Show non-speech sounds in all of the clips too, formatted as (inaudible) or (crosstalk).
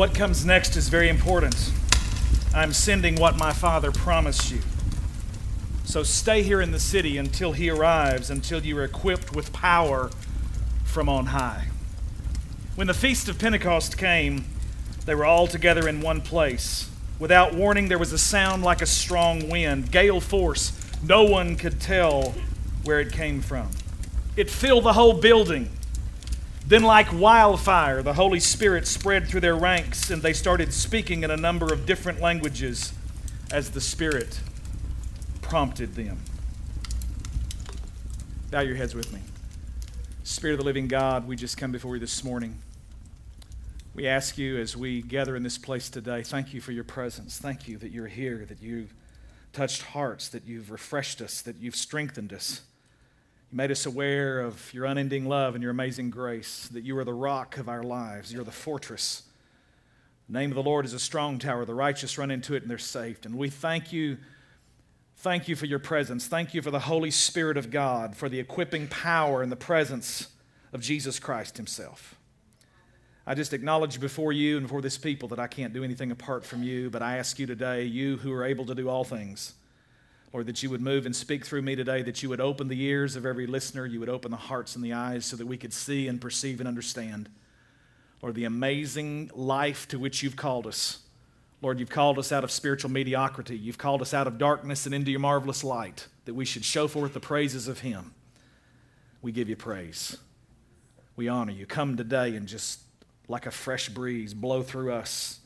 What comes next is very important. I'm sending what my father promised you. So stay here in the city until he arrives, until you are equipped with power from on high. When the feast of Pentecost came, they were all together in one place. Without warning, there was a sound like a strong wind, gale force. No one could tell where it came from. It filled the whole building. Then, like wildfire, the Holy Spirit spread through their ranks, and they started speaking in a number of different languages as the Spirit prompted them. Bow your heads with me. Spirit of the living God, we just come before you this morning. We ask you as we gather in this place today, thank you for your presence. Thank you that you're here, that you've touched hearts, that you've refreshed us, that you've strengthened us. You made us aware of your unending love and your amazing grace, that you are the rock of our lives. You're the fortress. The name of the Lord is a strong tower. The righteous run into it and they're saved. And we thank you. Thank you for your presence. Thank you for the Holy Spirit of God, for the equipping power and the presence of Jesus Christ Himself. I just acknowledge before you and before this people that I can't do anything apart from you, but I ask you today, you who are able to do all things, Lord, that you would move and speak through me today, that you would open the ears of every listener, you would open the hearts and the eyes so that we could see and perceive and understand, Lord, the amazing life to which you've called us. Lord, you've called us out of spiritual mediocrity. You've called us out of darkness and into your marvelous light, that we should show forth the praises of Him. We give you praise. We honor you. Come today and just, like a fresh breeze, blow through us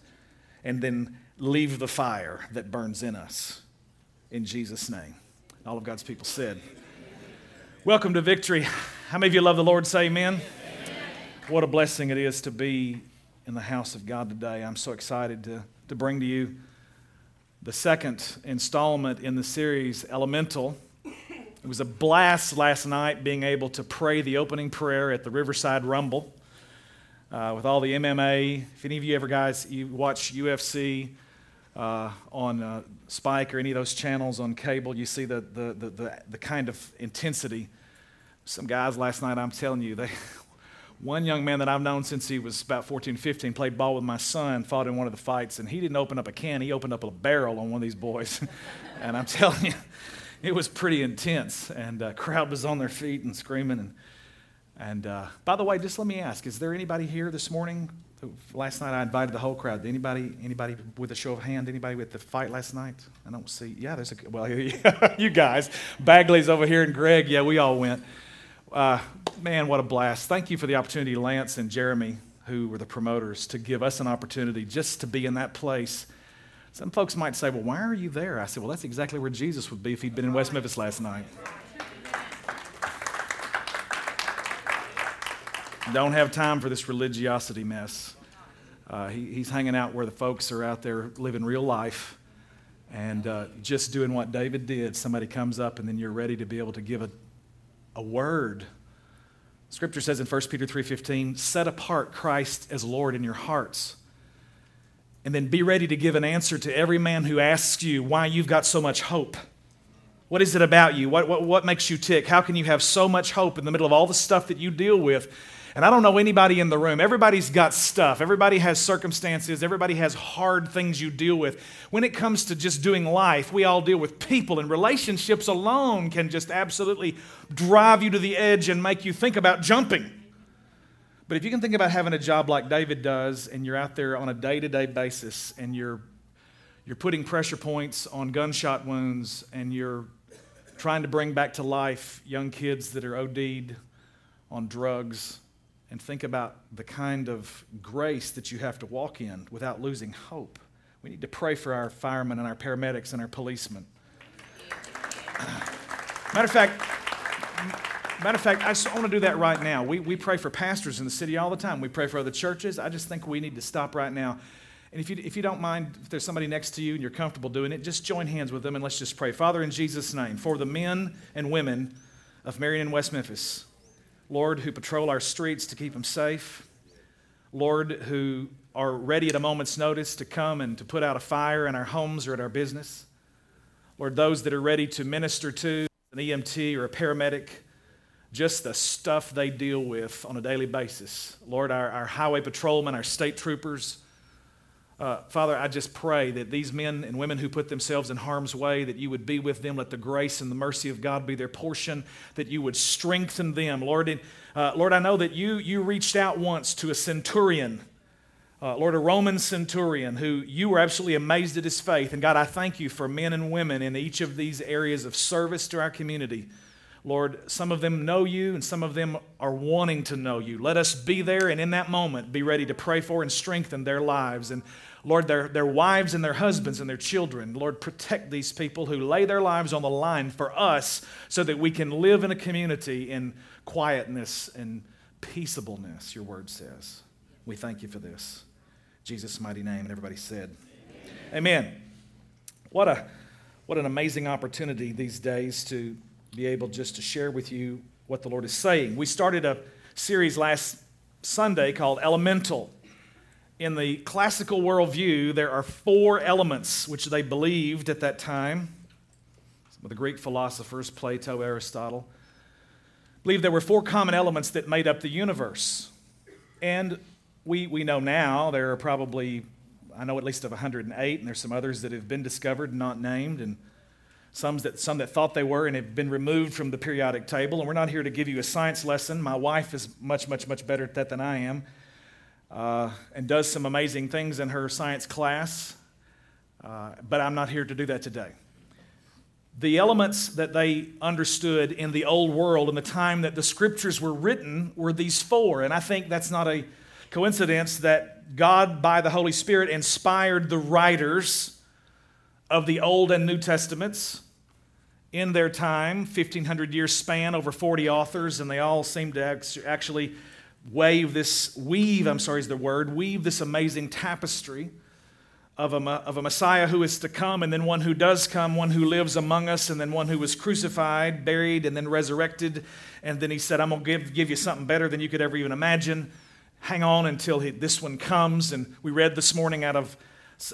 and then leave the fire that burns in us in Jesus' name. All of God's people said. Welcome to victory. How many of you love the Lord? Say amen. amen. What a blessing it is to be in the house of God today. I'm so excited to, to bring to you the second installment in the series, Elemental. It was a blast last night being able to pray the opening prayer at the Riverside Rumble uh, with all the MMA. If any of you ever guys you watch UFC, uh, on uh, Spike or any of those channels on cable, you see the, the, the, the, the kind of intensity. Some guys last night, I'm telling you, they, (laughs) one young man that I've known since he was about 14, 15, played ball with my son, fought in one of the fights, and he didn't open up a can, he opened up a barrel on one of these boys. (laughs) and I'm (laughs) telling you, it was pretty intense. And the uh, crowd was on their feet and screaming. And, and uh, by the way, just let me ask, is there anybody here this morning last night I invited the whole crowd. Anybody, anybody with a show of hand? Anybody with the fight last night? I don't see. Yeah, there's a well, (laughs) you guys, Bagley's over here and Greg. Yeah, we all went. Uh, man, what a blast! Thank you for the opportunity, Lance and Jeremy, who were the promoters, to give us an opportunity just to be in that place. Some folks might say, "Well, why are you there?" I said, "Well, that's exactly where Jesus would be if he'd been in West Memphis last night." Don't have time for this religiosity mess. Uh, he, he's hanging out where the folks are out there living real life and uh, just doing what David did. Somebody comes up and then you're ready to be able to give a, a word. Scripture says in 1 Peter 3:15, "Set apart Christ as Lord in your hearts." And then be ready to give an answer to every man who asks you why you've got so much hope. What is it about you? What, what, what makes you tick? How can you have so much hope in the middle of all the stuff that you deal with? And I don't know anybody in the room. Everybody's got stuff. Everybody has circumstances. Everybody has hard things you deal with. When it comes to just doing life, we all deal with people, and relationships alone can just absolutely drive you to the edge and make you think about jumping. But if you can think about having a job like David does, and you're out there on a day to day basis, and you're, you're putting pressure points on gunshot wounds, and you're trying to bring back to life young kids that are OD'd on drugs, and think about the kind of grace that you have to walk in without losing hope. We need to pray for our firemen and our paramedics and our policemen. (clears throat) Matter of fact, matter of fact, I just want to do that right now. We, we pray for pastors in the city all the time. We pray for other churches. I just think we need to stop right now. And if you, if you don't mind, if there's somebody next to you and you're comfortable doing it, just join hands with them and let's just pray. Father, in Jesus' name, for the men and women of Marion and West Memphis, Lord, who patrol our streets to keep them safe. Lord, who are ready at a moment's notice to come and to put out a fire in our homes or at our business. Lord, those that are ready to minister to an EMT or a paramedic, just the stuff they deal with on a daily basis. Lord, our, our highway patrolmen, our state troopers, Uh, Father, I just pray that these men and women who put themselves in harm's way, that you would be with them. Let the grace and the mercy of God be their portion, that you would strengthen them. Lord, and, uh, Lord I know that you, you reached out once to a centurion, uh, Lord, a Roman centurion who you were absolutely amazed at his faith. And God, I thank you for men and women in each of these areas of service to our community. Lord, some of them know you and some of them are wanting to know you. Let us be there and in that moment be ready to pray for and strengthen their lives. And Lord, their, their wives and their husbands and their children. Lord, protect these people who lay their lives on the line for us so that we can live in a community in quietness and peaceableness, your word says. We thank you for this. Jesus' mighty name. And everybody said, Amen. Amen. What, a, what an amazing opportunity these days to be able just to share with you what the Lord is saying. We started a series last Sunday called Elemental in the classical worldview, there are four elements which they believed at that time. Some of the Greek philosophers, Plato, Aristotle, believed there were four common elements that made up the universe. And we, we know now there are probably, I know at least of 108, and there's some others that have been discovered not named, and some that, some that thought they were and have been removed from the periodic table. And we're not here to give you a science lesson. My wife is much, much, much better at that than I am uh, and does some amazing things in her science class, uh, but I'm not here to do that today. The elements that they understood in the old world in the time that the scriptures were written were these four, and I think that's not a coincidence that God, by the Holy Spirit, inspired the writers of the Old and New Testaments in their time, 1500 years span, over 40 authors, and they all seem to actually wave this, weave, I'm sorry is the word, weave this amazing tapestry of a, of a Messiah who is to come, and then one who does come, one who lives among us, and then one who was crucified, buried, and then resurrected. And then he said, I'm going to give, give you something better than you could ever even imagine. Hang on until he, this one comes. And we read this morning out of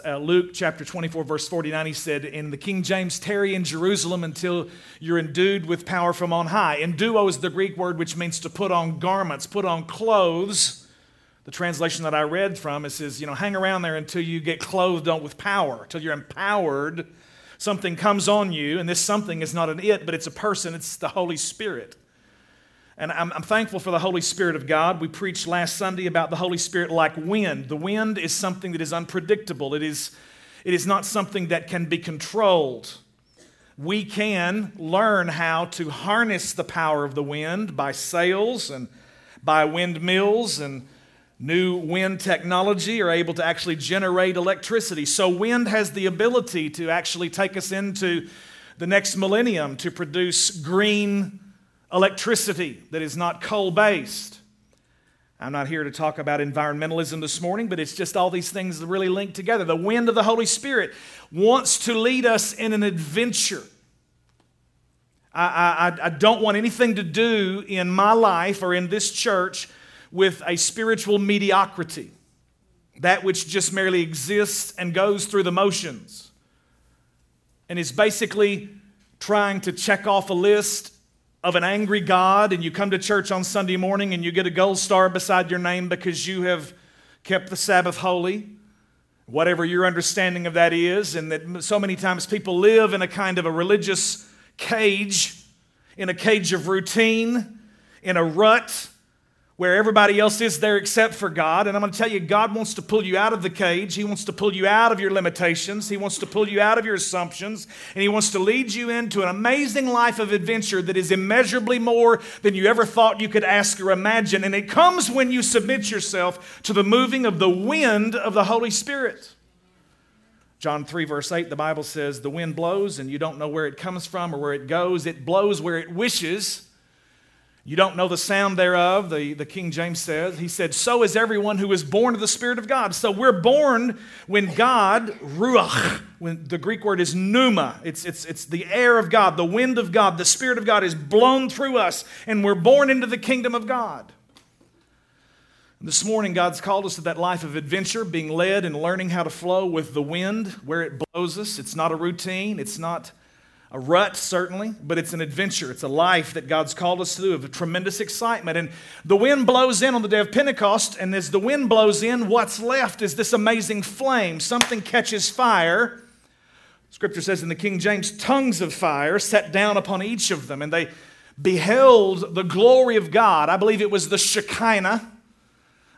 uh, Luke chapter 24, verse 49, he said, In the King James, tarry in Jerusalem until you're endued with power from on high. Enduo is the Greek word which means to put on garments, put on clothes. The translation that I read from it says, you know, hang around there until you get clothed on with power, until you're empowered. Something comes on you, and this something is not an it, but it's a person, it's the Holy Spirit. And I'm, I'm, thankful for the Holy Spirit of God. We preached last Sunday about the Holy Spirit like wind. The wind is something that is unpredictable, it is, it is not something that can be controlled. We can learn how to harness the power of the wind by sails and by windmills and new wind technology are able to actually generate electricity. So, wind has the ability to actually take us into the next millennium to produce green electricity that is not coal based. I'm not here to talk about environmentalism this morning, but it's just all these things that really link together. The wind of the Holy Spirit wants to lead us in an adventure. I, I, I don't want anything to do in my life or in this church with a spiritual mediocrity, that which just merely exists and goes through the motions and is basically trying to check off a list of an angry God and you come to church on Sunday morning and you get a gold star beside your name because you have kept the Sabbath holy, whatever your understanding of that is, and that so many times people live in a kind of a religious cage, in a cage of routine, in a rut, where everybody else is there except for God. And I'm going to tell you, God wants to pull you out of the cage. He wants to pull you out of your limitations. He wants to pull you out of your assumptions. And He wants to lead you into an amazing life of adventure that is immeasurably more than you ever thought you could ask or imagine. And it comes when you submit yourself to the moving of the wind of the Holy Spirit. John 3, verse 8, the Bible says, The wind blows and you don't know where it comes from or where it goes. It blows where it wishes you don't know the sound thereof, the, the King James says. He said, So is everyone who is born of the Spirit of God. So we're born when God, Ruach, when the Greek word is pneuma, it's, it's, it's the air of God, the wind of God, the Spirit of God is blown through us, and we're born into the kingdom of God. This morning, God's called us to that life of adventure, being led and learning how to flow with the wind where it blows us. It's not a routine, it's not a rut, certainly, but it's an adventure. It's a life that God's called us to of tremendous excitement. And the wind blows in on the day of Pentecost, and as the wind blows in, what's left is this amazing flame. Something catches fire. Scripture says in the King James, tongues of fire set down upon each of them, and they beheld the glory of God. I believe it was the Shekinah.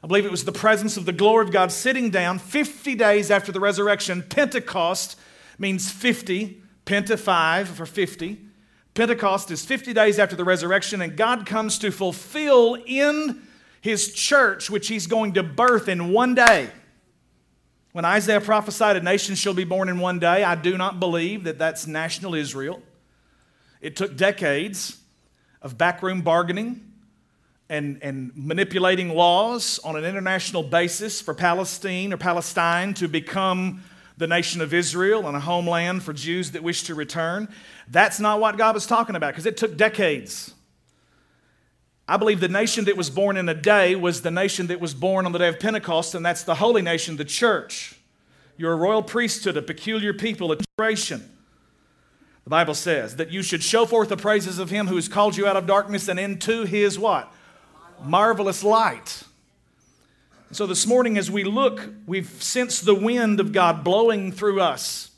I believe it was the presence of the glory of God sitting down 50 days after the resurrection. Pentecost means 50. Penta 5 for 50. Pentecost is 50 days after the resurrection, and God comes to fulfill in his church, which he's going to birth in one day. When Isaiah prophesied, a nation shall be born in one day, I do not believe that that's national Israel. It took decades of backroom bargaining and, and manipulating laws on an international basis for Palestine or Palestine to become the nation of Israel and a homeland for Jews that wish to return. That's not what God was talking about because it took decades. I believe the nation that was born in a day was the nation that was born on the day of Pentecost, and that's the holy nation, the church. You're a royal priesthood, a peculiar people, a generation. The Bible says that you should show forth the praises of him who has called you out of darkness and into his what? Marvelous light. So this morning, as we look, we've sensed the wind of God blowing through us.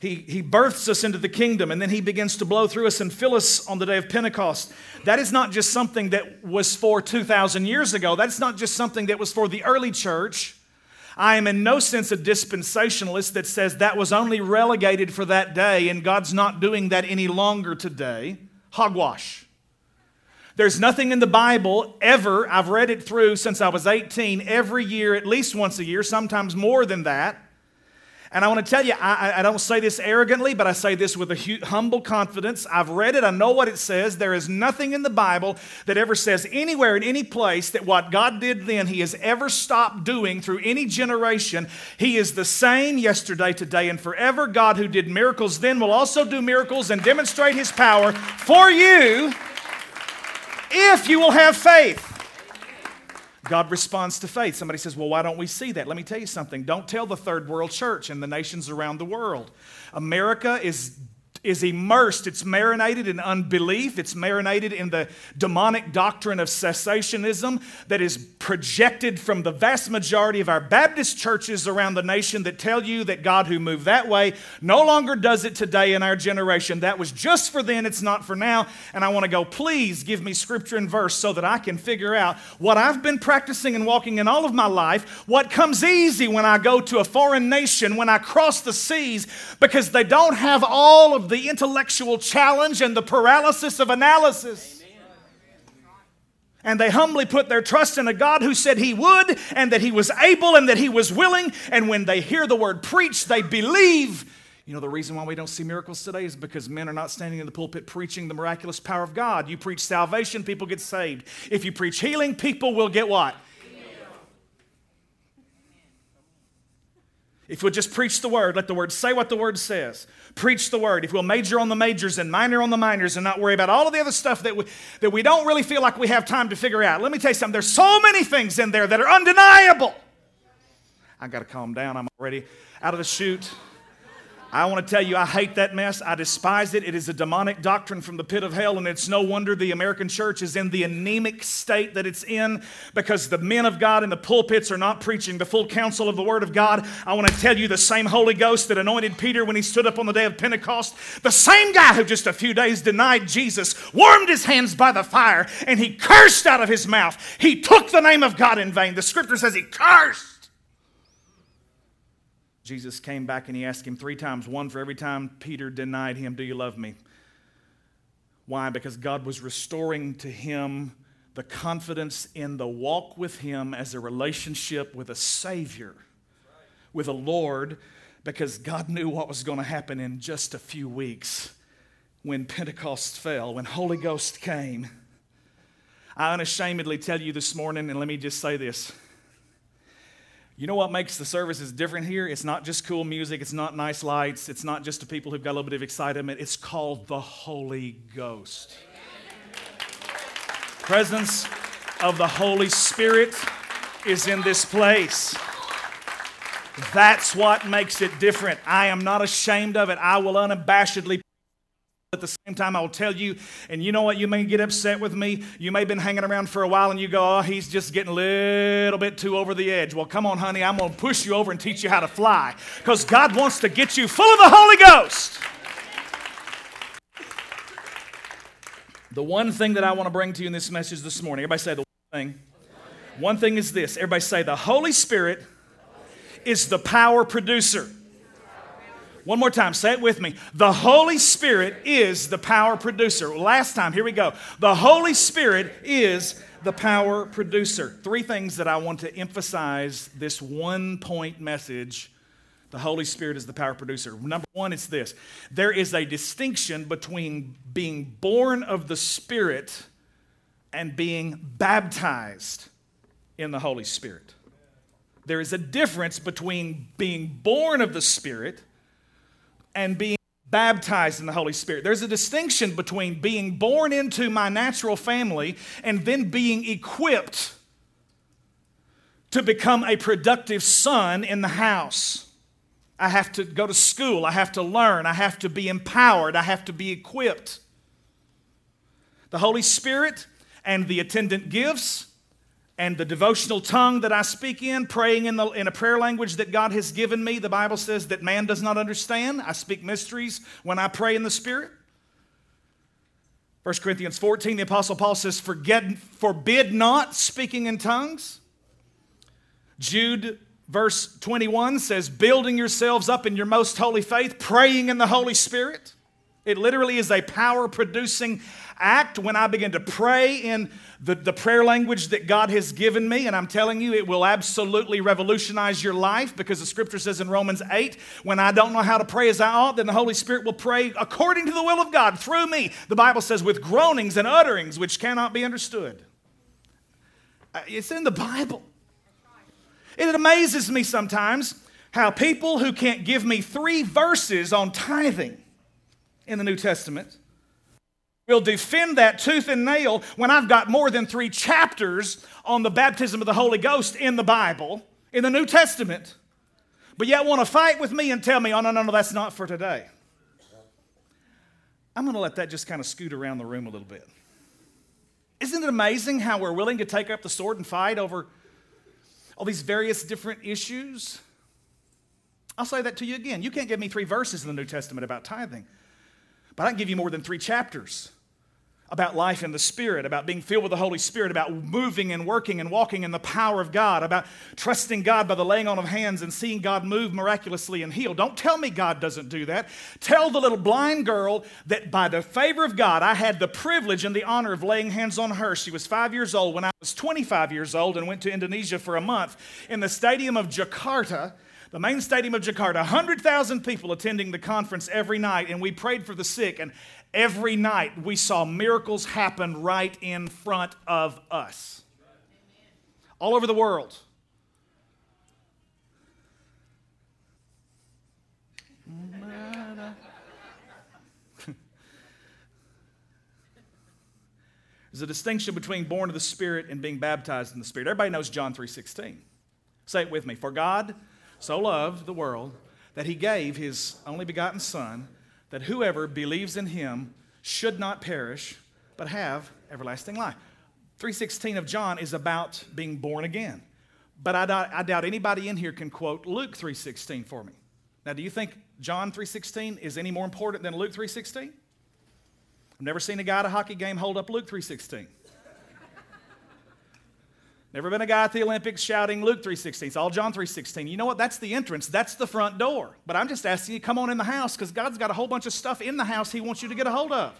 He, he births us into the kingdom and then he begins to blow through us and fill us on the day of Pentecost. That is not just something that was for 2,000 years ago. That's not just something that was for the early church. I am in no sense a dispensationalist that says that was only relegated for that day and God's not doing that any longer today. Hogwash. There's nothing in the Bible ever, I've read it through since I was 18, every year, at least once a year, sometimes more than that. And I want to tell you, I, I don't say this arrogantly, but I say this with a humble confidence. I've read it, I know what it says. There is nothing in the Bible that ever says anywhere in any place that what God did then, He has ever stopped doing through any generation. He is the same yesterday, today, and forever. God who did miracles then will also do miracles and demonstrate His power for you if you will have faith. God responds to faith. Somebody says, Well, why don't we see that? Let me tell you something. Don't tell the third world church and the nations around the world. America is is immersed, it's marinated in unbelief, it's marinated in the demonic doctrine of cessationism that is projected from the vast majority of our Baptist churches around the nation that tell you that God who moved that way no longer does it today in our generation. That was just for then, it's not for now. And I want to go, please give me scripture and verse so that I can figure out what I've been practicing and walking in all of my life, what comes easy when I go to a foreign nation, when I cross the seas, because they don't have all of the the intellectual challenge and the paralysis of analysis. And they humbly put their trust in a God who said He would, and that He was able, and that He was willing. And when they hear the word preached, they believe. You know, the reason why we don't see miracles today is because men are not standing in the pulpit preaching the miraculous power of God. You preach salvation, people get saved. If you preach healing, people will get what? If we'll just preach the word, let the word say what the word says. Preach the word. If we'll major on the majors and minor on the minors and not worry about all of the other stuff that we, that we don't really feel like we have time to figure out. Let me tell you something. There's so many things in there that are undeniable. I got to calm down. I'm already out of the chute. I want to tell you, I hate that mess. I despise it. It is a demonic doctrine from the pit of hell, and it's no wonder the American church is in the anemic state that it's in because the men of God in the pulpits are not preaching the full counsel of the Word of God. I want to tell you, the same Holy Ghost that anointed Peter when he stood up on the day of Pentecost, the same guy who just a few days denied Jesus, warmed his hands by the fire, and he cursed out of his mouth. He took the name of God in vain. The scripture says he cursed. Jesus came back and he asked him three times, one for every time Peter denied him, Do you love me? Why? Because God was restoring to him the confidence in the walk with him as a relationship with a Savior, with a Lord, because God knew what was going to happen in just a few weeks when Pentecost fell, when Holy Ghost came. I unashamedly tell you this morning, and let me just say this you know what makes the services different here? It's not just cool music, it's not nice lights, it's not just the people who've got a little bit of excitement. It's called the Holy Ghost. Presence of the Holy Spirit is in this place. That's what makes it different. I am not ashamed of it. I will unabashedly at the same time, I will tell you, and you know what? You may get upset with me. You may have been hanging around for a while and you go, oh, he's just getting a little bit too over the edge. Well, come on, honey, I'm going to push you over and teach you how to fly because God wants to get you full of the Holy Ghost. The one thing that I want to bring to you in this message this morning, everybody say the one thing. One thing is this everybody say, the Holy Spirit is the power producer. One more time, say it with me. The Holy Spirit is the power producer. Last time, here we go. The Holy Spirit is the power producer. Three things that I want to emphasize this one point message. The Holy Spirit is the power producer. Number one, it's this there is a distinction between being born of the Spirit and being baptized in the Holy Spirit. There is a difference between being born of the Spirit and being baptized in the Holy Spirit. There's a distinction between being born into my natural family and then being equipped to become a productive son in the house. I have to go to school, I have to learn, I have to be empowered, I have to be equipped. The Holy Spirit and the attendant gifts and the devotional tongue that I speak in, praying in, the, in a prayer language that God has given me, the Bible says that man does not understand. I speak mysteries when I pray in the Spirit. 1 Corinthians 14, the Apostle Paul says, Forget, Forbid not speaking in tongues. Jude, verse 21, says, Building yourselves up in your most holy faith, praying in the Holy Spirit. It literally is a power producing act when I begin to pray in the, the prayer language that God has given me. And I'm telling you, it will absolutely revolutionize your life because the scripture says in Romans 8, when I don't know how to pray as I ought, then the Holy Spirit will pray according to the will of God through me. The Bible says, with groanings and utterings which cannot be understood. Uh, it's in the Bible. It amazes me sometimes how people who can't give me three verses on tithing in the New Testament will defend that tooth and nail when I've got more than three chapters on the baptism of the Holy Ghost in the Bible, in the New Testament, but yet want to fight with me and tell me, oh, no, no, no, that's not for today. I'm going to let that just kind of scoot around the room a little bit. Isn't it amazing how we're willing to take up the sword and fight over all these various different issues? I'll say that to you again. You can't give me three verses in the New Testament about tithing. But I can give you more than three chapters about life in the Spirit, about being filled with the Holy Spirit, about moving and working and walking in the power of God, about trusting God by the laying on of hands and seeing God move miraculously and heal. Don't tell me God doesn't do that. Tell the little blind girl that by the favor of God, I had the privilege and the honor of laying hands on her. She was five years old when I was 25 years old and went to Indonesia for a month in the stadium of Jakarta the main stadium of Jakarta, 100,000 people attending the conference every night, and we prayed for the sick, and every night we saw miracles happen right in front of us. All over the world. (laughs) There's a distinction between born of the Spirit and being baptized in the Spirit. Everybody knows John 3:16. Say it with me. For God so loved the world that he gave his only begotten Son, that whoever believes in him should not perish, but have everlasting life. 316 of John is about being born again. But I doubt, I doubt anybody in here can quote Luke 3:16 for me. Now, do you think John 3:16 is any more important than Luke 3:16? I've never seen a guy at a hockey game hold up Luke 3:16. Never been a guy at the Olympics shouting Luke 3.16. It's all John 3.16. You know what? That's the entrance. That's the front door. But I'm just asking you, come on in the house because God's got a whole bunch of stuff in the house he wants you to get a hold of.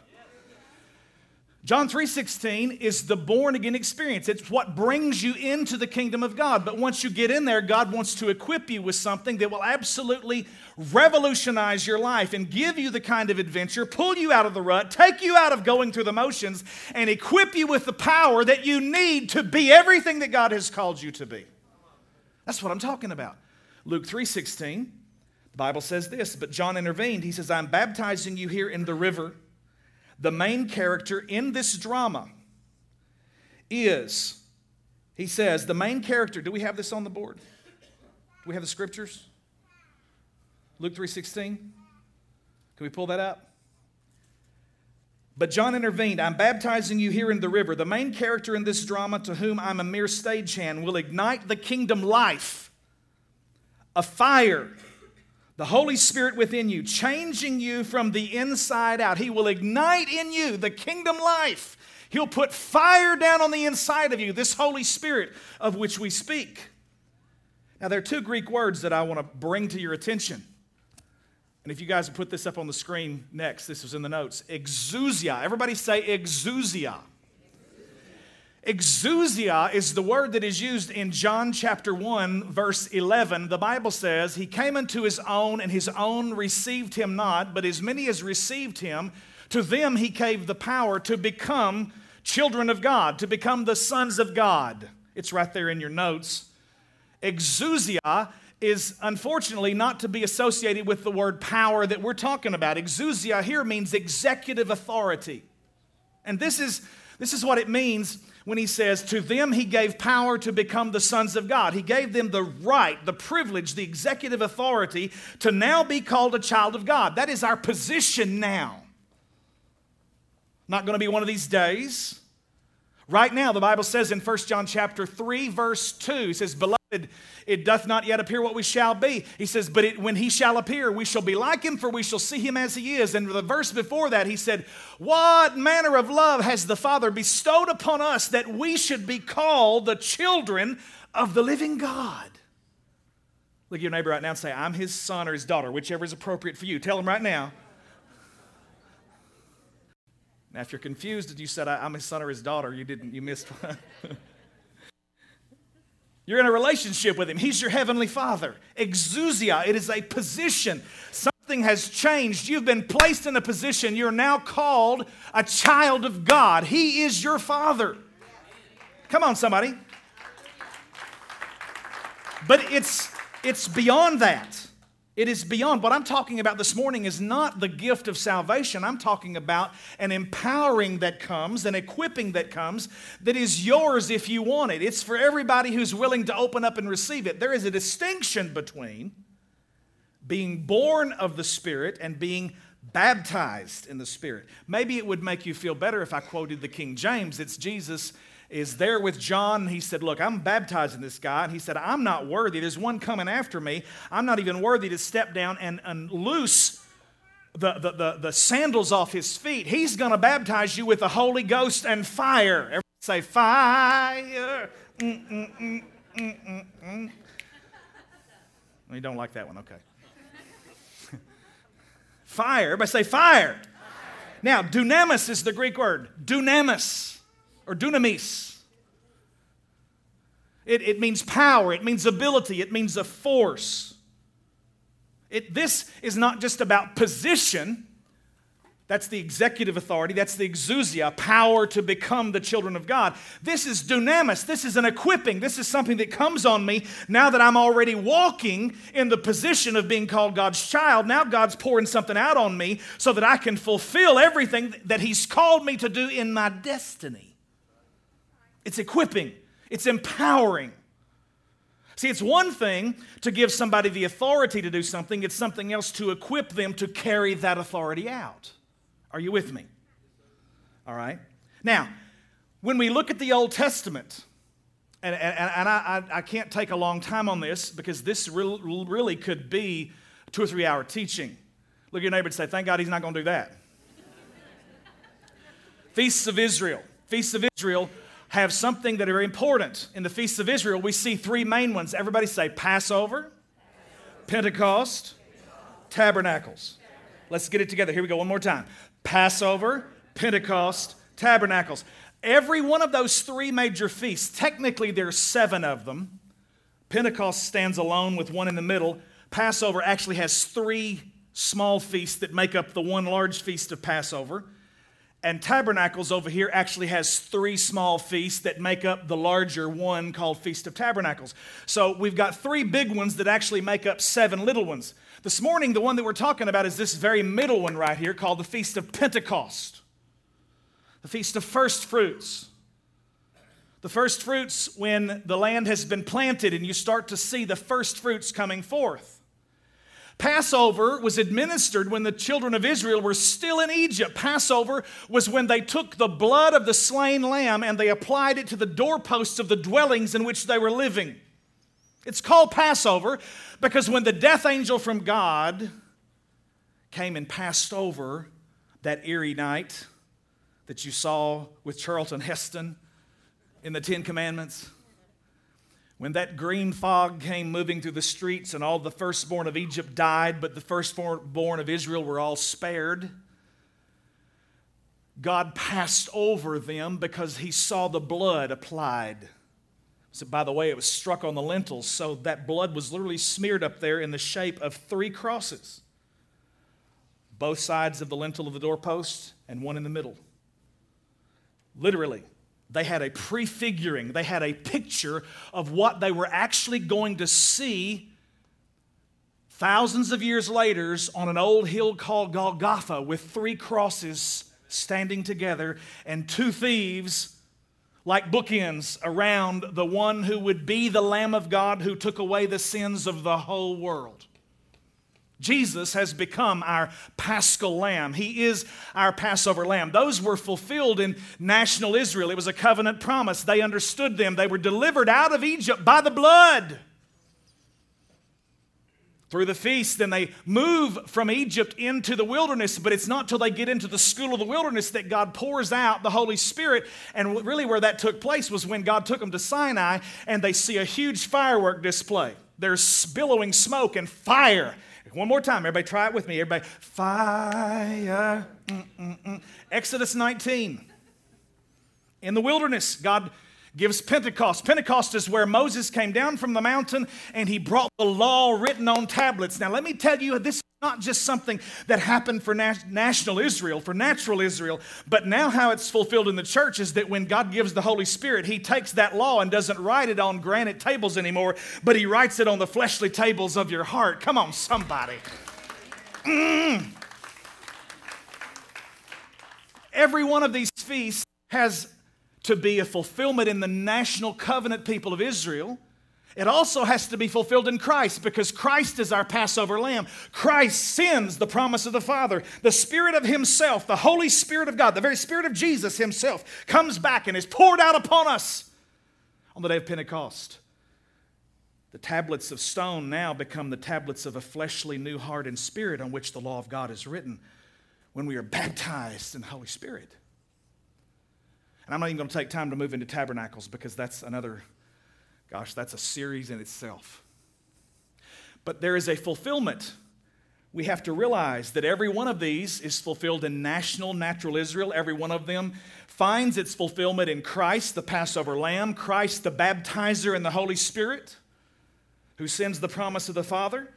John 3:16 is the born again experience. It's what brings you into the kingdom of God. But once you get in there, God wants to equip you with something that will absolutely revolutionize your life and give you the kind of adventure, pull you out of the rut, take you out of going through the motions and equip you with the power that you need to be everything that God has called you to be. That's what I'm talking about. Luke 3:16, the Bible says this, but John intervened. He says, "I'm baptizing you here in the river." The main character in this drama is, he says, the main character, do we have this on the board? Do we have the scriptures? Luke 3.16? Can we pull that up? But John intervened. I'm baptizing you here in the river. The main character in this drama, to whom I'm a mere stagehand, will ignite the kingdom life, a fire, the Holy Spirit within you, changing you from the inside out. He will ignite in you the kingdom life. He'll put fire down on the inside of you, this Holy Spirit of which we speak. Now, there are two Greek words that I want to bring to your attention. And if you guys would put this up on the screen next, this was in the notes. Exousia. Everybody say exousia. Exousia is the word that is used in John chapter 1, verse 11. The Bible says, He came unto His own, and His own received Him not, but as many as received Him, to them He gave the power to become children of God, to become the sons of God. It's right there in your notes. Exousia is unfortunately not to be associated with the word power that we're talking about. Exousia here means executive authority. And this is, this is what it means when he says, To them he gave power to become the sons of God. He gave them the right, the privilege, the executive authority to now be called a child of God. That is our position now. Not going to be one of these days. Right now, the Bible says in 1 John chapter 3, verse 2, it says, Beloved, it doth not yet appear what we shall be. He says, But it, when he shall appear, we shall be like him, for we shall see him as he is. And the verse before that, he said, What manner of love has the Father bestowed upon us that we should be called the children of the living God? Look at your neighbor right now and say, I'm his son or his daughter, whichever is appropriate for you. Tell him right now. Now, if you're confused and you said, I'm his son or his daughter, you didn't, you missed one. (laughs) You're in a relationship with Him. He's your heavenly Father. Exousia, it is a position. Something has changed. You've been placed in a position. You're now called a child of God. He is your Father. Come on, somebody. But it's, it's beyond that. It is beyond. What I'm talking about this morning is not the gift of salvation. I'm talking about an empowering that comes, an equipping that comes, that is yours if you want it. It's for everybody who's willing to open up and receive it. There is a distinction between being born of the Spirit and being baptized in the Spirit. Maybe it would make you feel better if I quoted the King James. It's Jesus is there with John. He said, Look, I'm baptizing this guy. And he said, I'm not worthy. There's one coming after me. I'm not even worthy to step down and, and loose the, the, the, the sandals off his feet. He's going to baptize you with the Holy Ghost and fire. Everybody say, Fire. Mm-mm-mm, mm-mm-mm. You don't like that one, okay. (laughs) fire. Everybody say, Fire. fire. Now, dunamis is the Greek word. Dunamis or dunamis. It, it means power, it means ability, it means a force. It, this is not just about position. That's the executive authority. That's the exousia, power to become the children of God. This is dunamis. This is an equipping. This is something that comes on me now that I'm already walking in the position of being called God's child. Now God's pouring something out on me so that I can fulfill everything that He's called me to do in my destiny. It's equipping, it's empowering. See, it's one thing to give somebody the authority to do something, it's something else to equip them to carry that authority out. Are you with me? All right. Now, when we look at the Old Testament, and, and, and I, I, can't take a long time on this because this really, really could be two or three hour teaching. Look at your neighbor and say, Thank God he's not going to do that. (laughs) Feasts of Israel. Feasts of Israel have something that are important. In the feasts of Israel, we see three main ones. Everybody say Passover, Pentecost, Tabernacles. Let's get it together. Here we go, one more time Passover, Pentecost, Tabernacles. Every one of those three major feasts, technically there's seven of them. Pentecost stands alone with one in the middle. Passover actually has three small feasts that make up the one large feast of Passover. And Tabernacles over here actually has three small feasts that make up the larger one called Feast of Tabernacles. So we've got three big ones that actually make up seven little ones. This morning, the one that we're talking about is this very middle one right here called the Feast of Pentecost, the Feast of First Fruits. The first fruits when the land has been planted and you start to see the first fruits coming forth. Passover was administered when the children of Israel were still in Egypt. Passover was when they took the blood of the slain lamb and they applied it to the doorposts of the dwellings in which they were living. It's called Passover because when the death angel from God came and passed over that eerie night that you saw with Charlton Heston in the Ten Commandments, when that green fog came moving through the streets and all the firstborn of Egypt died, but the firstborn of Israel were all spared, God passed over them because he saw the blood applied. So, by the way, it was struck on the lintels, so that blood was literally smeared up there in the shape of three crosses both sides of the lintel of the doorpost and one in the middle. Literally, they had a prefiguring, they had a picture of what they were actually going to see thousands of years later on an old hill called Golgotha with three crosses standing together and two thieves like bookends around the one who would be the Lamb of God who took away the sins of the whole world. Jesus has become our paschal lamb. He is our Passover lamb. Those were fulfilled in national Israel. It was a covenant promise. They understood them. They were delivered out of Egypt by the blood. Through the feast, then they move from Egypt into the wilderness, but it's not till they get into the school of the wilderness that God pours out the Holy Spirit. And really, where that took place was when God took them to Sinai and they see a huge firework display. There's billowing smoke and fire one more time. Everybody try it with me. Everybody, fire. Mm-mm-mm. Exodus 19. In the wilderness, God gives Pentecost. Pentecost is where Moses came down from the mountain and he brought the law written on tablets. Now, let me tell you, this is not just something that happened for national Israel, for natural Israel, but now how it's fulfilled in the church is that when God gives the Holy Spirit, He takes that law and doesn't write it on granite tables anymore, but He writes it on the fleshly tables of your heart. Come on, somebody. Mm. Every one of these feasts has to be a fulfillment in the national covenant people of Israel. It also has to be fulfilled in Christ because Christ is our Passover lamb. Christ sends the promise of the Father. The Spirit of Himself, the Holy Spirit of God, the very Spirit of Jesus Himself, comes back and is poured out upon us on the day of Pentecost. The tablets of stone now become the tablets of a fleshly new heart and spirit on which the law of God is written when we are baptized in the Holy Spirit. And I'm not even going to take time to move into tabernacles because that's another Gosh, that's a series in itself. But there is a fulfillment. We have to realize that every one of these is fulfilled in national, natural Israel. Every one of them finds its fulfillment in Christ, the Passover lamb, Christ, the baptizer, and the Holy Spirit, who sends the promise of the Father.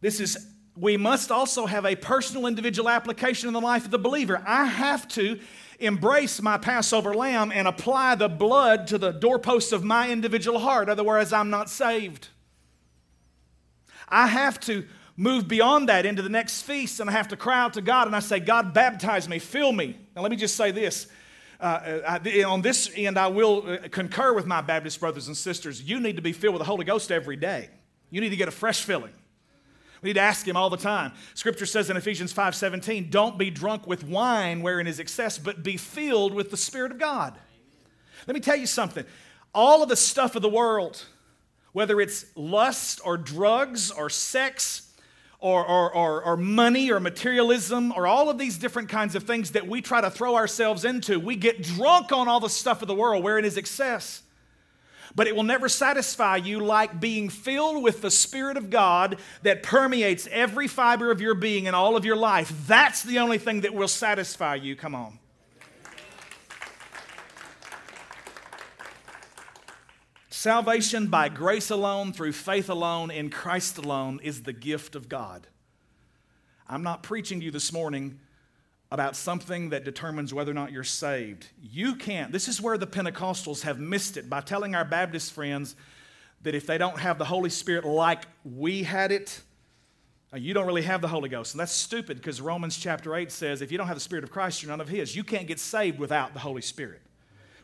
This is, we must also have a personal, individual application in the life of the believer. I have to embrace my Passover lamb and apply the blood to the doorposts of my individual heart. Otherwise, I'm not saved. I have to move beyond that into the next feast and I have to cry out to God and I say, God, baptize me, fill me. Now, let me just say this. Uh, I, on this end, I will uh, concur with my Baptist brothers and sisters. You need to be filled with the Holy Ghost every day. You need to get a fresh filling. We need to ask him all the time. Scripture says in Ephesians 5:17, "Don't be drunk with wine wherein is excess, but be filled with the Spirit of God." Let me tell you something. All of the stuff of the world, whether it's lust or drugs or sex or, or, or, or, money or materialism or all of these different kinds of things that we try to throw ourselves into, we get drunk on all the stuff of the world wherein is excess but it will never satisfy you like being filled with the Spirit of God that permeates every fiber of your being and all of your life. That's the only thing that will satisfy you. Come on. Salvation by grace alone, through faith alone, in Christ alone, is the gift of God. I'm not preaching to you this morning about something that determines whether or not you're saved. You can't. This is where the Pentecostals have missed it by telling our Baptist friends that if they don't have the Holy Spirit like we had it, uh, you don't really have the Holy Ghost. And that's stupid because Romans chapter 8 says if you don't have the Spirit of Christ, you're none of His. You can't get saved without the Holy Spirit.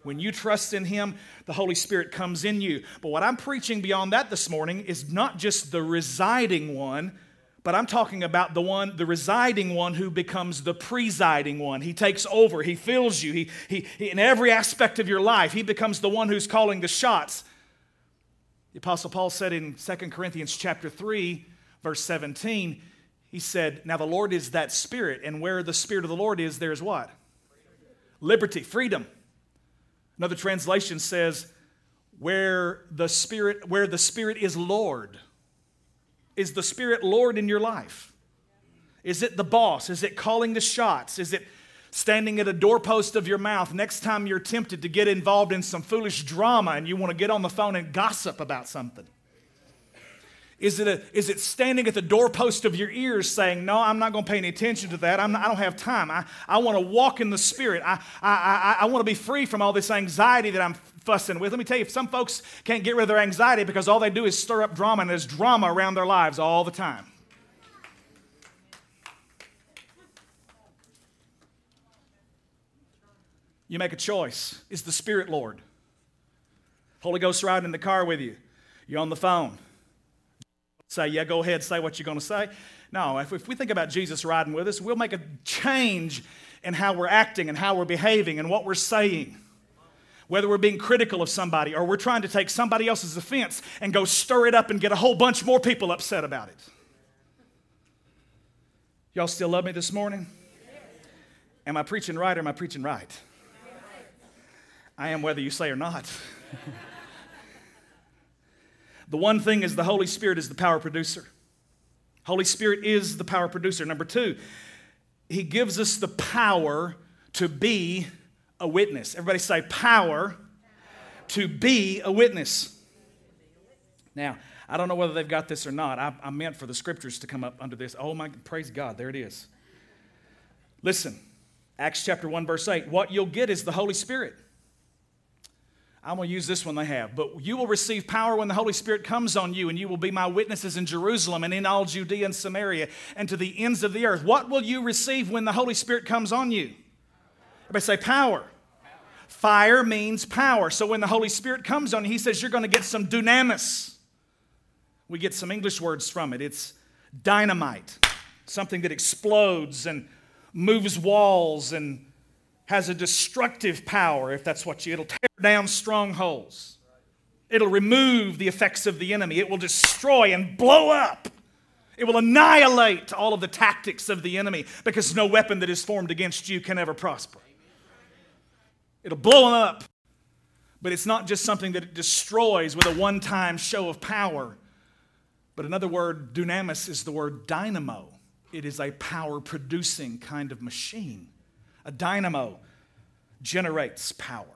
When you trust in Him, the Holy Spirit comes in you. But what I'm preaching beyond that this morning is not just the residing one, But I'm talking about the one, the residing one who becomes the presiding one. He takes over, he fills you, he, he, he, in every aspect of your life, he becomes the one who's calling the shots. The Apostle Paul said in 2 Corinthians chapter 3, verse 17, he said, Now the Lord is that spirit, and where the spirit of the Lord is, there's what? Liberty, freedom. Another translation says, where the spirit, where the spirit is Lord. Is the Spirit Lord in your life? Is it the boss? Is it calling the shots? Is it standing at a doorpost of your mouth next time you're tempted to get involved in some foolish drama and you want to get on the phone and gossip about something? Is it, a, is it standing at the doorpost of your ears saying, No, I'm not going to pay any attention to that. Not, I don't have time. I, I want to walk in the Spirit. I, I, I, I want to be free from all this anxiety that I'm fussing with. Let me tell you, some folks can't get rid of their anxiety because all they do is stir up drama, and there's drama around their lives all the time. You make a choice. Is the Spirit Lord? Holy Ghost riding in the car with you. You're on the phone. Say, yeah, go ahead, say what you're going to say. No, if, if we think about Jesus riding with us, we'll make a change in how we're acting and how we're behaving and what we're saying whether we're being critical of somebody or we're trying to take somebody else's offense and go stir it up and get a whole bunch more people upset about it. Y'all still love me this morning? Am I preaching right or am I preaching right? I am whether you say or not. (laughs) the one thing is the Holy Spirit is the power producer. Holy Spirit is the power producer. Number two, He gives us the power to be a witness. Everybody say power to be a witness. Now, I don't know whether they've got this or not. I, I meant for the scriptures to come up under this. Oh my, praise God, there it is. Listen, Acts chapter 1, verse 8. What you'll get is the Holy Spirit. I'm going to use this one they have. But you will receive power when the Holy Spirit comes on you, and you will be my witnesses in Jerusalem and in all Judea and Samaria and to the ends of the earth. What will you receive when the Holy Spirit comes on you? Everybody say power. Fire means power. So when the Holy Spirit comes on he says you're going to get some dunamis. We get some English words from it. It's dynamite, something that explodes and moves walls and has a destructive power, if that's what you, it'll tear down strongholds. It'll remove the effects of the enemy. It will destroy and blow up. It will annihilate all of the tactics of the enemy because no weapon that is formed against you can ever prosper. It'll blow them up. But it's not just something that it destroys with a one time show of power. But another word, dunamis, is the word dynamo. It is a power producing kind of machine. A dynamo generates power.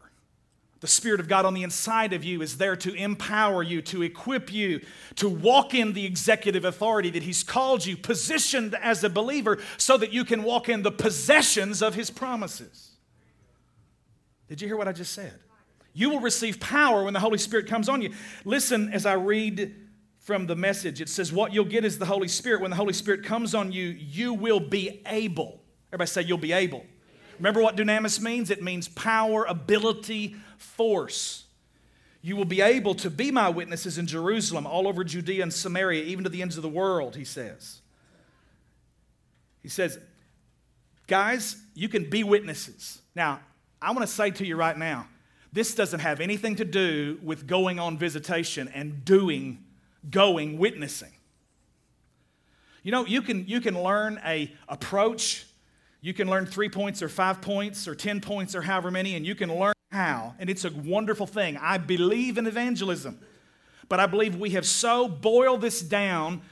The Spirit of God on the inside of you is there to empower you, to equip you, to walk in the executive authority that He's called you, positioned as a believer, so that you can walk in the possessions of His promises. Did you hear what I just said? You will receive power when the Holy Spirit comes on you. Listen as I read from the message. It says, What you'll get is the Holy Spirit. When the Holy Spirit comes on you, you will be able. Everybody say, You'll be able. Remember what dunamis means? It means power, ability, force. You will be able to be my witnesses in Jerusalem, all over Judea and Samaria, even to the ends of the world, he says. He says, Guys, you can be witnesses. Now, I want to say to you right now this doesn't have anything to do with going on visitation and doing, going, witnessing. You know, you can, you can learn a approach. You can learn three points or five points or 10 points or however many, and you can learn how. And it's a wonderful thing. I believe in evangelism, but I believe we have so boiled this down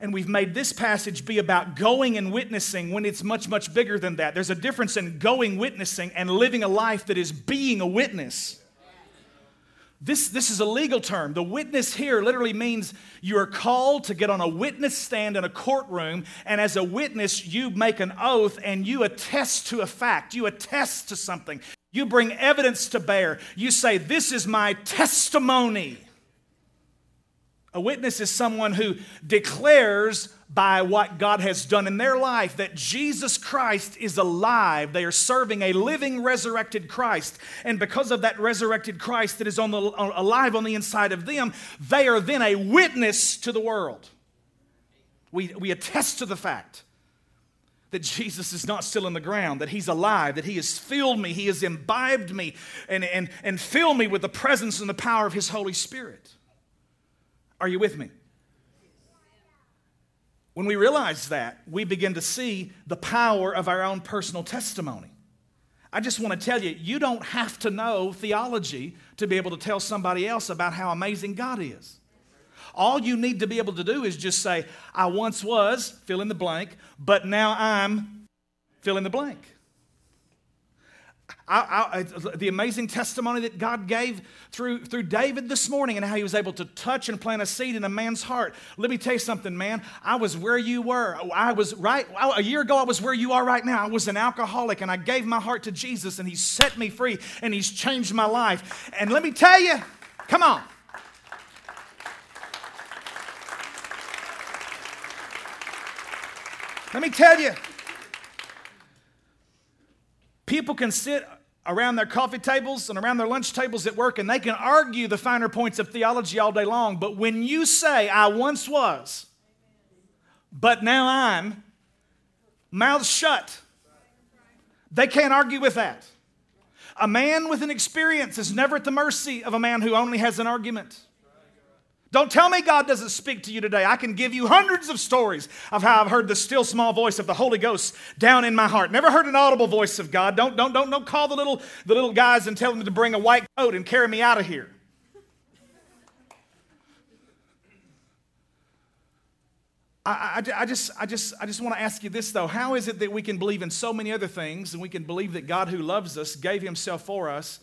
and we've made this passage be about going and witnessing when it's much, much bigger than that. There's a difference in going witnessing and living a life that is being a witness. This, this is a legal term. The witness here literally means you are called to get on a witness stand in a courtroom, and as a witness, you make an oath and you attest to a fact. You attest to something. You bring evidence to bear. You say, This is my testimony. A witness is someone who declares by what God has done in their life that Jesus Christ is alive. They are serving a living, resurrected Christ. And because of that resurrected Christ that is on the, alive on the inside of them, they are then a witness to the world. We, we attest to the fact that Jesus is not still in the ground, that He's alive, that He has filled me, He has imbibed me, and, and, and filled me with the presence and the power of His Holy Spirit. Are you with me? When we realize that, we begin to see the power of our own personal testimony. I just want to tell you, you don't have to know theology to be able to tell somebody else about how amazing God is. All you need to be able to do is just say, I once was, fill in the blank, but now I'm, fill in the blank. The amazing testimony that God gave through, through David this morning and how he was able to touch and plant a seed in a man's heart. Let me tell you something, man. I was where you were. I was right, a year ago, I was where you are right now. I was an alcoholic and I gave my heart to Jesus and he set me free and he's changed my life. And let me tell you, come on. Let me tell you, people can sit around their coffee tables and around their lunch tables at work and they can argue the finer points of theology all day long. But when you say, I once was, but now I'm, mouths shut. They can't argue with that. A man with an experience is never at the mercy of a man who only has an argument. Don't tell me God doesn't speak to you today. I can give you hundreds of stories of how I've heard the still small voice of the Holy Ghost down in my heart. Never heard an audible voice of God. Don't, don't, don't, don't call the little, the little guys and tell them to bring a white coat and carry me out of here. I, I, I, just, I, just, I just want to ask you this, though. How is it that we can believe in so many other things and we can believe that God who loves us gave himself for us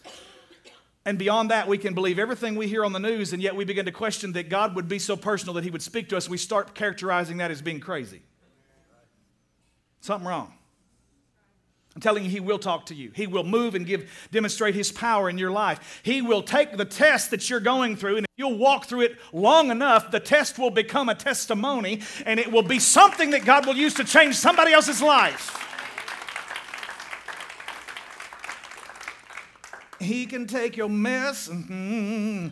and beyond that, we can believe everything we hear on the news, and yet we begin to question that God would be so personal that He would speak to us. We start characterizing that as being crazy. Something wrong. I'm telling you, He will talk to you. He will move and give, demonstrate His power in your life. He will take the test that you're going through, and if you'll walk through it long enough, the test will become a testimony, and it will be something that God will use to change somebody else's life. He can take your mess. Mm-hmm.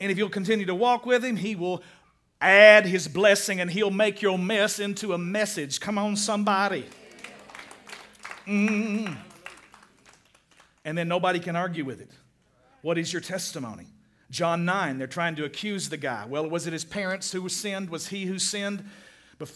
And if you'll continue to walk with Him, He will add His blessing and He'll make your mess into a message. Come on, somebody. Mm-hmm. And then nobody can argue with it. What is your testimony? John 9, they're trying to accuse the guy. Well, was it his parents who sinned? Was he who sinned?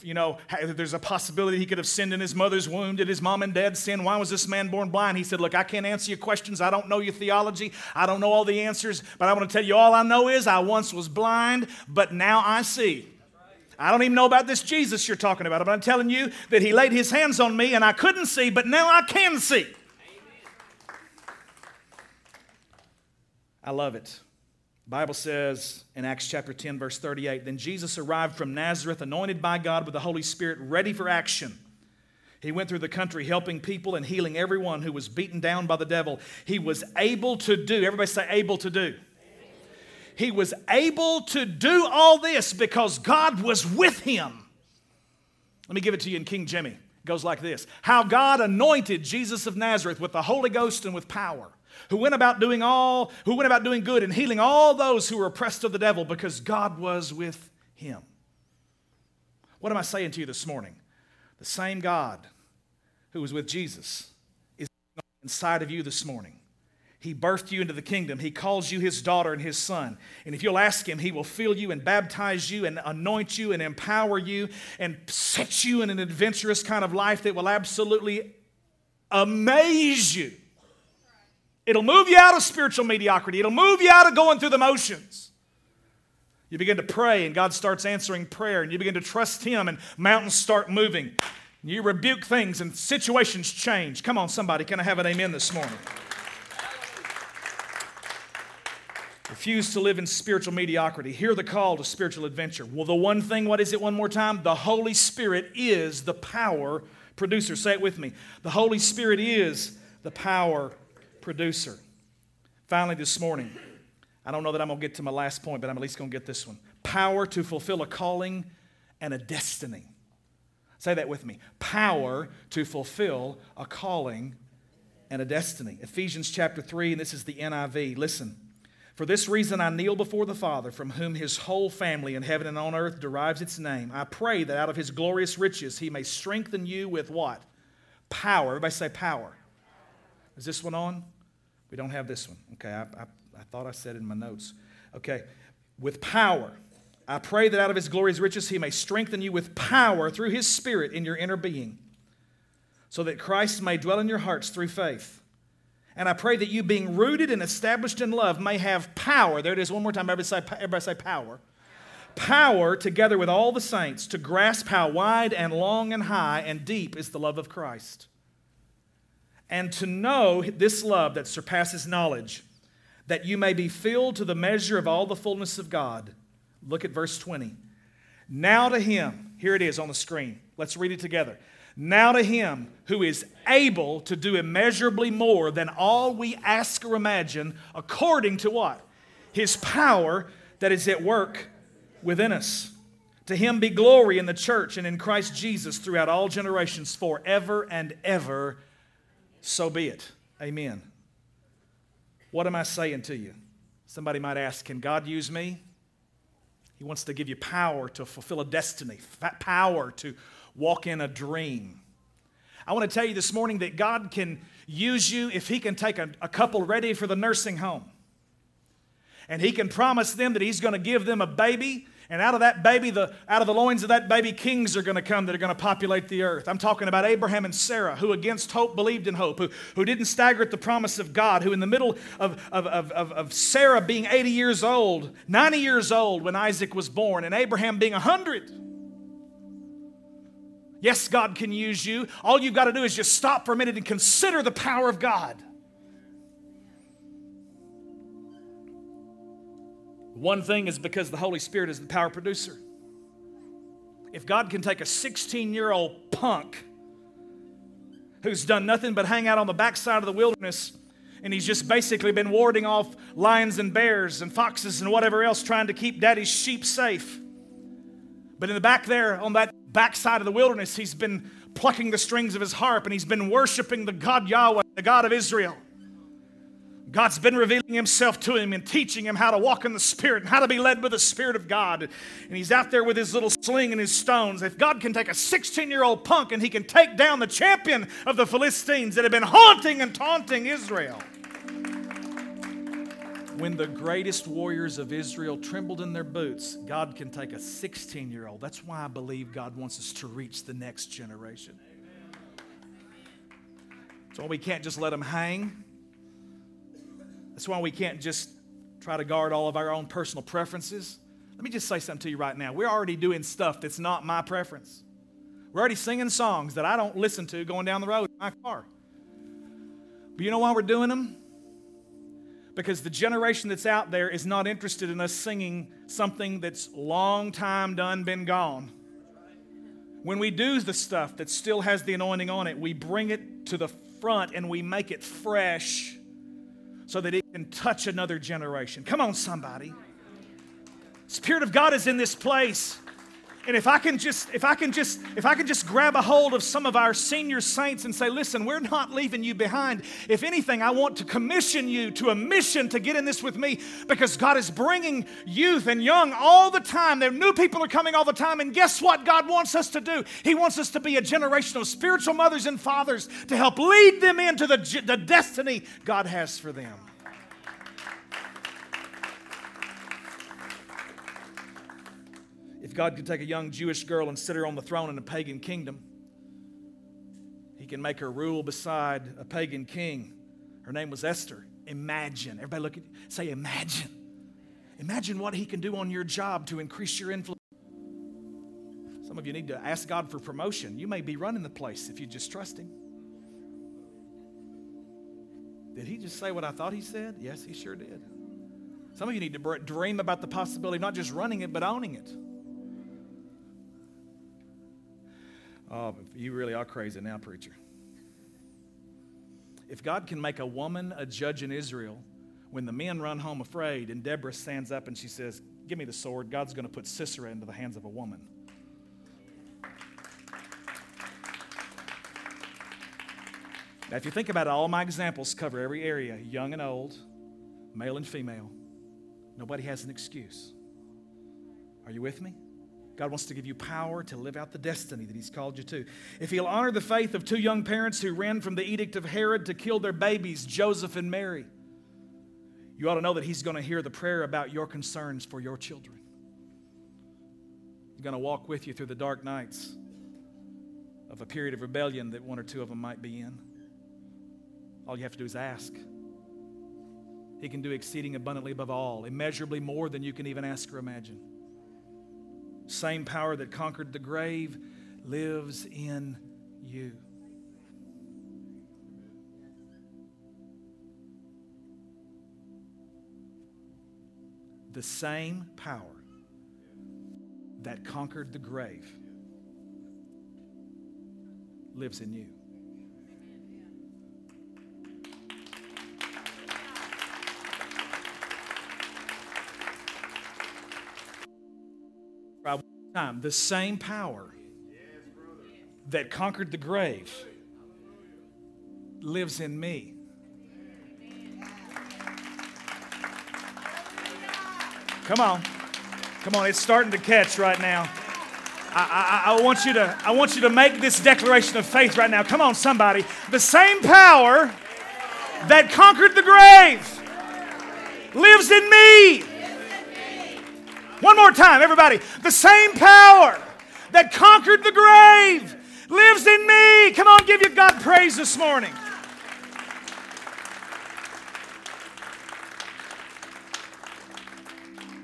You know, there's a possibility he could have sinned in his mother's womb. Did his mom and dad sin? Why was this man born blind? He said, Look, I can't answer your questions. I don't know your theology. I don't know all the answers, but I want to tell you all I know is I once was blind, but now I see. I don't even know about this Jesus you're talking about, but I'm telling you that he laid his hands on me and I couldn't see, but now I can see. I love it. Bible says in Acts chapter 10 verse 38, then Jesus arrived from Nazareth anointed by God with the Holy Spirit ready for action. He went through the country helping people and healing everyone who was beaten down by the devil. He was able to do, everybody say able to do. He was able to do all this because God was with him. Let me give it to you in King Jimmy. It goes like this How God anointed Jesus of Nazareth with the Holy Ghost and with power who went about doing all, who went about doing good and healing all those who were oppressed of the devil because God was with him. What am I saying to you this morning? The same God who was with Jesus is inside of you this morning. He birthed you into the kingdom. He calls you his daughter and his son. And if you'll ask him, he will fill you and baptize you and anoint you and empower you and set you in an adventurous kind of life that will absolutely amaze you. It'll move you out of spiritual mediocrity. It'll move you out of going through the motions. You begin to pray, and God starts answering prayer, and you begin to trust Him, and mountains start moving. You rebuke things, and situations change. Come on, somebody, can I have an amen this morning? Refuse to live in spiritual mediocrity. Hear the call to spiritual adventure. Well, the one thing, what is it one more time? The Holy Spirit is the power producer. Say it with me. The Holy Spirit is the power producer. Finally, this morning, I don't know that I'm going to get to my last point, but I'm at least going to get this one. Power to fulfill a calling and a destiny. Say that with me. Power to fulfill a calling and a destiny. Ephesians chapter 3, and this is the NIV. Listen. For this reason, I kneel before the Father, from whom his whole family in heaven and on earth derives its name. I pray that out of his glorious riches he may strengthen you with what? Power. Everybody say power. Is this one on? We don't have this one. Okay, I, I, I thought I said in my notes. Okay, with power. I pray that out of his glorious riches he may strengthen you with power through his Spirit in your inner being, so that Christ may dwell in your hearts through faith and I pray that you, being rooted and established in love, may have power. There it is one more time. Everybody say, everybody say power. Power, together with all the saints, to grasp how wide and long and high and deep is the love of Christ. And to know this love that surpasses knowledge, that you may be filled to the measure of all the fullness of God. Look at verse 20. Now to him, here it is on the screen. Let's read it together. Now to him who is able to do immeasurably more than all we ask or imagine, according to what? His power that is at work within us. To him be glory in the church and in Christ Jesus throughout all generations, forever and ever. So be it. Amen. What am I saying to you? Somebody might ask, Can God use me? He wants to give you power to fulfill a destiny, power to walk in a dream. I want to tell you this morning that God can use you if He can take a, a couple ready for the nursing home. And He can promise them that He's going to give them a baby and out of that baby, the, out of the loins of that baby, kings are going to come that are going to populate the earth. I'm talking about Abraham and Sarah, who against hope believed in hope, who, who didn't stagger at the promise of God, who in the middle of, of, of, of Sarah being 80 years old, 90 years old when Isaac was born, and Abraham being 100, Yes, God can use you. All you've got to do is just stop for a minute and consider the power of God. One thing is because the Holy Spirit is the power producer. If God can take a 16 year old punk who's done nothing but hang out on the backside of the wilderness and he's just basically been warding off lions and bears and foxes and whatever else trying to keep daddy's sheep safe. But in the back there on that backside of the wilderness, he's been plucking the strings of his harp and he's been worshiping the God Yahweh, the God of Israel. God's been revealing himself to him and teaching him how to walk in the Spirit and how to be led by the Spirit of God. And he's out there with his little sling and his stones. If God can take a 16 year old punk and he can take down the champion of the Philistines that have been haunting and taunting Israel, when the greatest warriors of Israel trembled in their boots, God can take a 16 year old. That's why I believe God wants us to reach the next generation. So we can't just let them hang. That's why we can't just try to guard all of our own personal preferences. Let me just say something to you right now. We're already doing stuff that's not my preference. We're already singing songs that I don't listen to going down the road in my car. But you know why we're doing them? because the generation that's out there is not interested in us singing something that's long time done been gone. When we do the stuff that still has the anointing on it, we bring it to the front and we make it fresh so that it can touch another generation. Come on, somebody. Spirit of God is in this place. And if I can just, if I can just, if I can just grab a hold of some of our senior saints and say, listen, we're not leaving you behind. If anything, I want to commission you to a mission to get in this with me because God is bringing youth and young all the time. There new people are coming all the time. And guess what God wants us to do? He wants us to be a generation of spiritual mothers and fathers to help lead them into the, the destiny God has for them. If God could take a young Jewish girl and sit her on the throne in a pagan kingdom, He can make her rule beside a pagan king. Her name was Esther. Imagine. Everybody look at say imagine. Imagine what he can do on your job to increase your influence. Some of you need to ask God for promotion. You may be running the place if you just trust him. Did he just say what I thought he said? Yes, he sure did. Some of you need to dream about the possibility of not just running it, but owning it. Oh, you really are crazy now, preacher. If God can make a woman a judge in Israel, when the men run home afraid and Deborah stands up and she says, Give me the sword, God's going to put Sisera into the hands of a woman. Now, if you think about it, all my examples cover every area young and old, male and female. Nobody has an excuse. Are you with me? God wants to give you power to live out the destiny that He's called you to. If He'll honor the faith of two young parents who ran from the edict of Herod to kill their babies, Joseph and Mary, you ought to know that He's going to hear the prayer about your concerns for your children. He's going to walk with you through the dark nights of a period of rebellion that one or two of them might be in. All you have to do is ask. He can do exceeding abundantly above all, immeasurably more than you can even ask or imagine. Same power that conquered the grave lives in you. The same power that conquered the grave lives in you. Time, the same power that conquered the grave lives in me. Come on. Come on, it's starting to catch right now. I, I, I, want you to, I want you to make this declaration of faith right now. Come on, somebody. The same power that conquered the grave lives in me. One more time, everybody. The same power that conquered the grave lives in me. Come on, give you God praise this morning.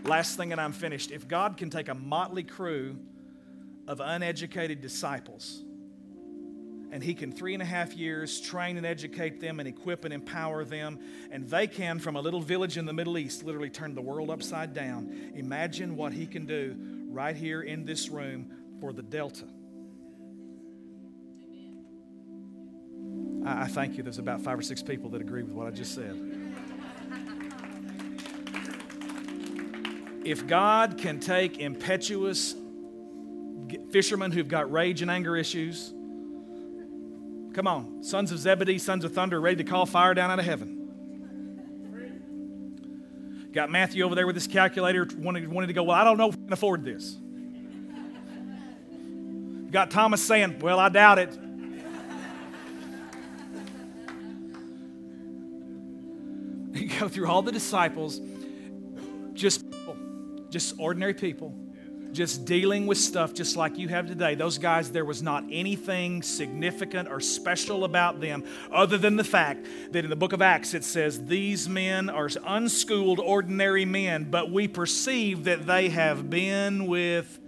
Last thing, and I'm finished. If God can take a motley crew of uneducated disciples and he can three and a half years train and educate them and equip and empower them. And they can from a little village in the middle east literally turn the world upside down. Imagine what he can do right here in this room for the delta. I, I thank you. There's about five or six people that agree with what i just said. If god can take impetuous fishermen who've got rage and anger issues Come on, sons of Zebedee, sons of thunder, ready to call fire down out of heaven. Got Matthew over there with his calculator, wanted, wanted to go, Well, I don't know if we can afford this. Got Thomas saying, Well, I doubt it. You (laughs) go through all the disciples, just just ordinary people just dealing with stuff just like you have today. Those guys, there was not anything significant or special about them other than the fact that in the book of Acts it says, These men are unschooled, ordinary men, but we perceive that they have been with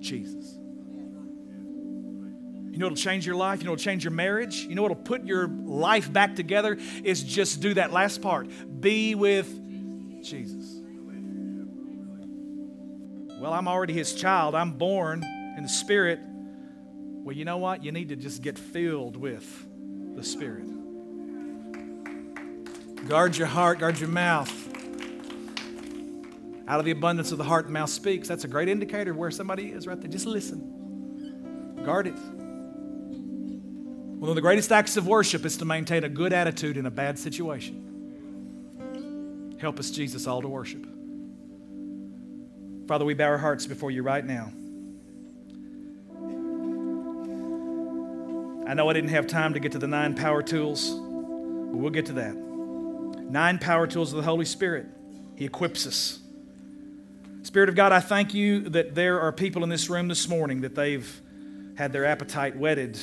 Jesus. You know what'll change your life? You know what'll change your marriage? You know what'll put your life back together? Is just do that last part. Be with Jesus. Well, I'm already his child. I'm born in the Spirit. Well, you know what? You need to just get filled with the Spirit. Guard your heart, guard your mouth. Out of the abundance of the heart, the mouth speaks. That's a great indicator where somebody is right there. Just listen. Guard it. One of the greatest acts of worship is to maintain a good attitude in a bad situation. Help us, Jesus, all to worship. Father, we bow our hearts before you right now. I know I didn't have time to get to the nine power tools, but we'll get to that. Nine power tools of the Holy Spirit. He equips us. Spirit of God, I thank you that there are people in this room this morning that they've had their appetite whetted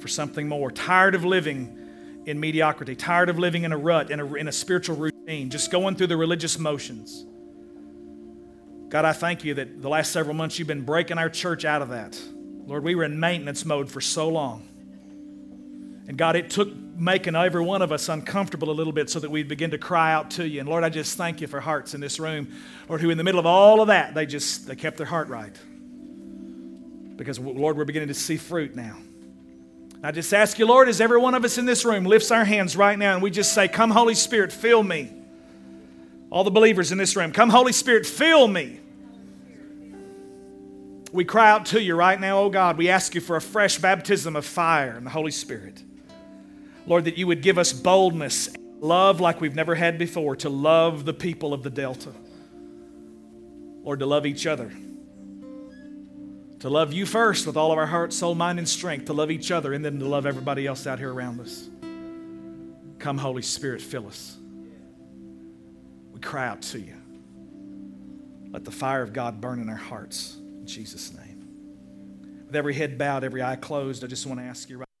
for something more, tired of living in mediocrity, tired of living in a rut, in a, in a spiritual routine, just going through the religious motions. God, I thank you that the last several months you've been breaking our church out of that. Lord, we were in maintenance mode for so long. And God, it took making every one of us uncomfortable a little bit so that we'd begin to cry out to you. And Lord, I just thank you for hearts in this room, Lord, who in the middle of all of that, they just they kept their heart right. Because Lord, we're beginning to see fruit now. I just ask you, Lord, as every one of us in this room lifts our hands right now and we just say, Come, Holy Spirit, fill me. All the believers in this room, come, Holy Spirit, fill me. We cry out to you right now, oh God. We ask you for a fresh baptism of fire and the Holy Spirit. Lord, that you would give us boldness, love like we've never had before, to love the people of the Delta. Lord, to love each other. To love you first with all of our heart, soul, mind, and strength, to love each other, and then to love everybody else out here around us. Come, Holy Spirit, fill us. We cry out to you. Let the fire of God burn in our hearts. Jesus' name. With every head bowed, every eye closed, I just want to ask you right